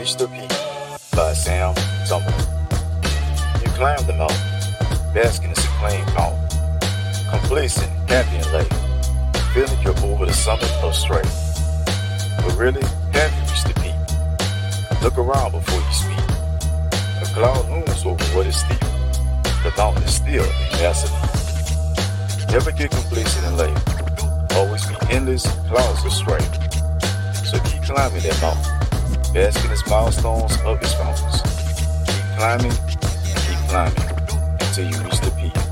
by Sam Tumblin. You climb the mountain, basking in supreme calm, complacent, happy and late, feeling you're over the summit of strength. But really, have you reached the peak? Look around before you speak. A cloud looms over what is steep. The mountain is still impassable. Never get complacent and late. Always be endless clouds of strength. So keep climbing that mountain, basking its milestones of its mountains. Keep climbing, keep climbing until you reach the peak.